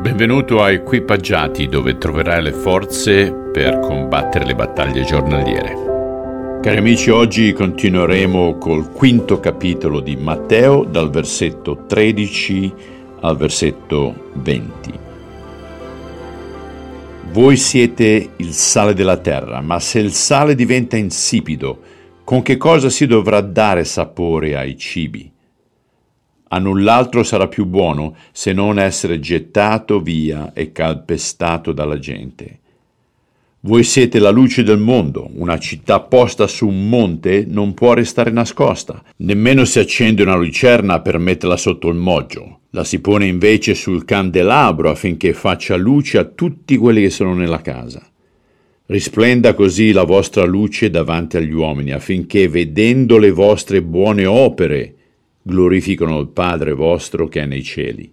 Benvenuto a Equipaggiati dove troverai le forze per combattere le battaglie giornaliere. Cari amici, oggi continueremo col quinto capitolo di Matteo dal versetto 13 al versetto 20. Voi siete il sale della terra, ma se il sale diventa insipido, con che cosa si dovrà dare sapore ai cibi? A null'altro sarà più buono se non essere gettato via e calpestato dalla gente. Voi siete la luce del mondo, una città posta su un monte non può restare nascosta, nemmeno si accende una lucerna per metterla sotto il moggio, la si pone invece sul candelabro affinché faccia luce a tutti quelli che sono nella casa. Risplenda così la vostra luce davanti agli uomini, affinché vedendo le vostre buone opere, glorificano il Padre vostro che è nei cieli.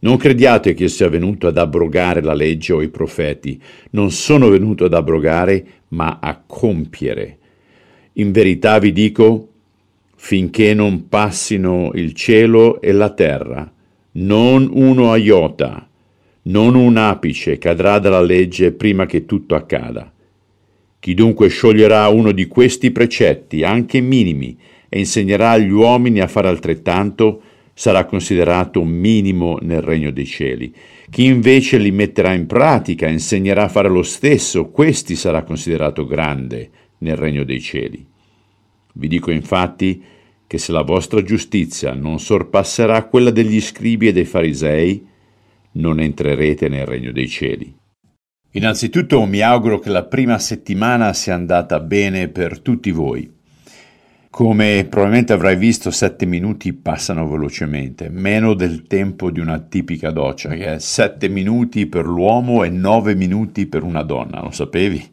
Non crediate che io sia venuto ad abrogare la legge o i profeti, non sono venuto ad abrogare, ma a compiere. In verità vi dico, finché non passino il cielo e la terra, non uno iota, non un apice cadrà dalla legge prima che tutto accada. Chi dunque scioglierà uno di questi precetti, anche minimi, e insegnerà agli uomini a fare altrettanto, sarà considerato minimo nel regno dei cieli. Chi invece li metterà in pratica e insegnerà a fare lo stesso, questi sarà considerato grande nel regno dei cieli. Vi dico infatti che se la vostra giustizia non sorpasserà quella degli scribi e dei farisei, non entrerete nel regno dei cieli. Innanzitutto mi auguro che la prima settimana sia andata bene per tutti voi. Come probabilmente avrai visto, sette minuti passano velocemente, meno del tempo di una tipica doccia, che è sette minuti per l'uomo e nove minuti per una donna, lo sapevi?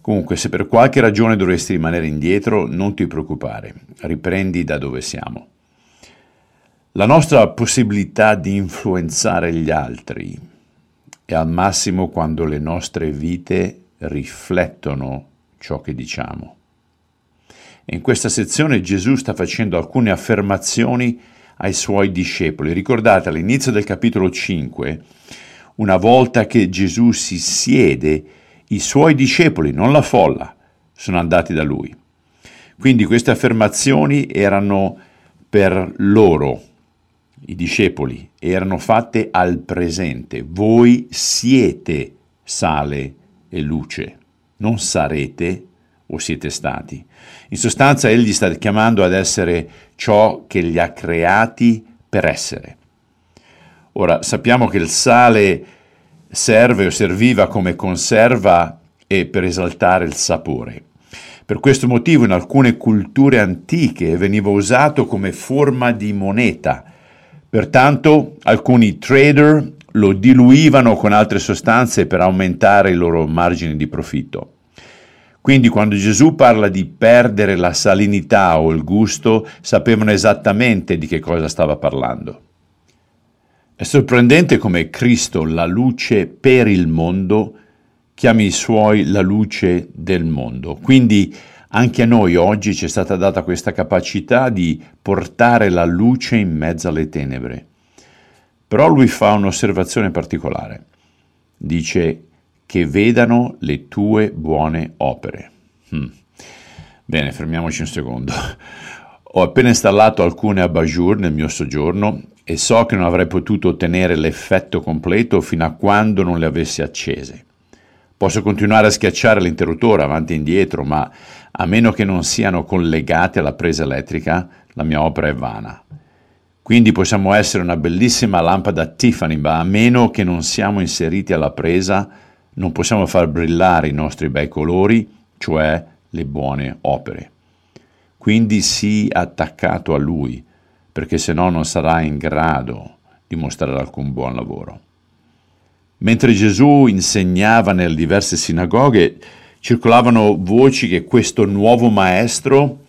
Comunque, se per qualche ragione dovresti rimanere indietro, non ti preoccupare, riprendi da dove siamo. La nostra possibilità di influenzare gli altri è al massimo quando le nostre vite riflettono ciò che diciamo. In questa sezione Gesù sta facendo alcune affermazioni ai suoi discepoli. Ricordate all'inizio del capitolo 5, una volta che Gesù si siede, i suoi discepoli, non la folla, sono andati da lui. Quindi queste affermazioni erano per loro, i discepoli, erano fatte al presente. Voi siete sale e luce, non sarete o siete stati. In sostanza egli sta chiamando ad essere ciò che li ha creati per essere. Ora sappiamo che il sale serve o serviva come conserva e per esaltare il sapore. Per questo motivo in alcune culture antiche veniva usato come forma di moneta. Pertanto alcuni trader lo diluivano con altre sostanze per aumentare i loro margini di profitto. Quindi quando Gesù parla di perdere la salinità o il gusto, sapevano esattamente di che cosa stava parlando. È sorprendente come Cristo, la luce per il mondo, chiami i suoi la luce del mondo. Quindi anche a noi oggi ci è stata data questa capacità di portare la luce in mezzo alle tenebre. Però lui fa un'osservazione particolare. Dice che vedano le tue buone opere. Hmm. Bene, fermiamoci un secondo. Ho appena installato alcune abajur nel mio soggiorno e so che non avrei potuto ottenere l'effetto completo fino a quando non le avessi accese. Posso continuare a schiacciare l'interruttore avanti e indietro, ma a meno che non siano collegate alla presa elettrica, la mia opera è vana. Quindi possiamo essere una bellissima lampada Tiffany, ma a meno che non siamo inseriti alla presa, non possiamo far brillare i nostri bei colori, cioè le buone opere. Quindi sii attaccato a Lui, perché se no non sarai in grado di mostrare alcun buon lavoro. Mentre Gesù insegnava nelle diverse sinagoghe, circolavano voci che questo nuovo maestro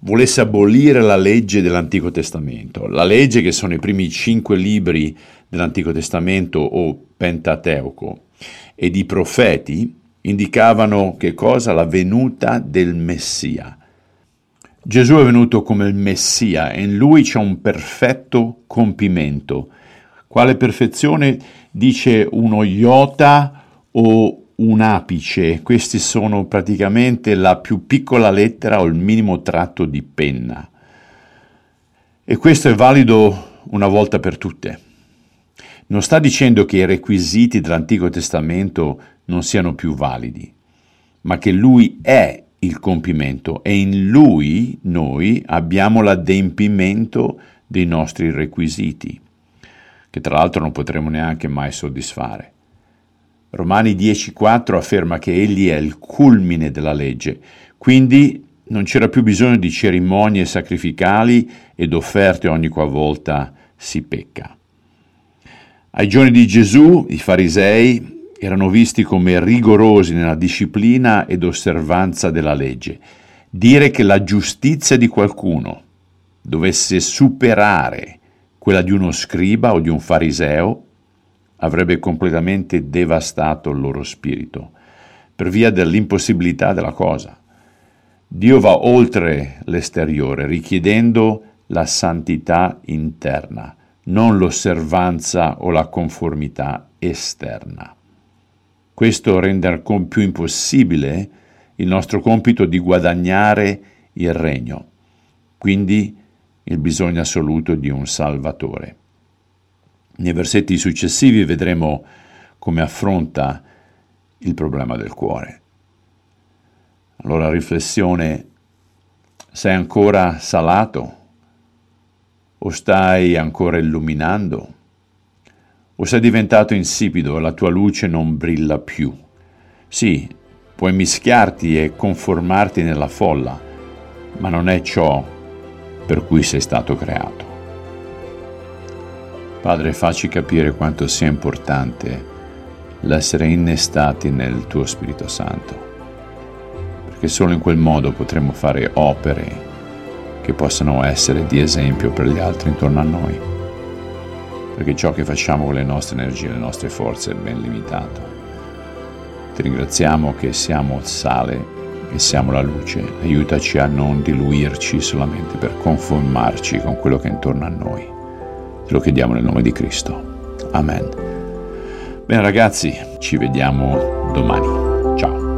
volesse abolire la legge dell'Antico Testamento. La legge che sono i primi cinque libri dell'Antico Testamento o Pentateuco ed i profeti indicavano che cosa? La venuta del Messia. Gesù è venuto come il Messia e in lui c'è un perfetto compimento. Quale perfezione dice uno iota o un apice? Questi sono praticamente la più piccola lettera o il minimo tratto di penna. E questo è valido una volta per tutte. Non sta dicendo che i requisiti dell'Antico Testamento non siano più validi, ma che Lui è il compimento e in Lui noi abbiamo l'adempimento dei nostri requisiti che tra l'altro non potremo neanche mai soddisfare. Romani 10.4 afferma che egli è il culmine della legge, quindi non c'era più bisogno di cerimonie sacrificali ed offerte ogni qualvolta si pecca. Ai giorni di Gesù i farisei erano visti come rigorosi nella disciplina ed osservanza della legge. Dire che la giustizia di qualcuno dovesse superare quella di uno scriba o di un fariseo avrebbe completamente devastato il loro spirito, per via dell'impossibilità della cosa. Dio va oltre l'esteriore, richiedendo la santità interna, non l'osservanza o la conformità esterna. Questo rende più impossibile il nostro compito di guadagnare il regno. Quindi il bisogno assoluto di un Salvatore. Nei versetti successivi vedremo come affronta il problema del cuore. Allora riflessione, sei ancora salato? O stai ancora illuminando? O sei diventato insipido e la tua luce non brilla più? Sì, puoi mischiarti e conformarti nella folla, ma non è ciò per cui sei stato creato. Padre, facci capire quanto sia importante l'essere innestati nel tuo Spirito Santo, perché solo in quel modo potremo fare opere che possano essere di esempio per gli altri intorno a noi, perché ciò che facciamo con le nostre energie, le nostre forze è ben limitato. Ti ringraziamo che siamo il sale e siamo la luce, aiutaci a non diluirci solamente per conformarci con quello che è intorno a noi. Te lo chiediamo nel nome di Cristo. Amen. Bene ragazzi, ci vediamo domani.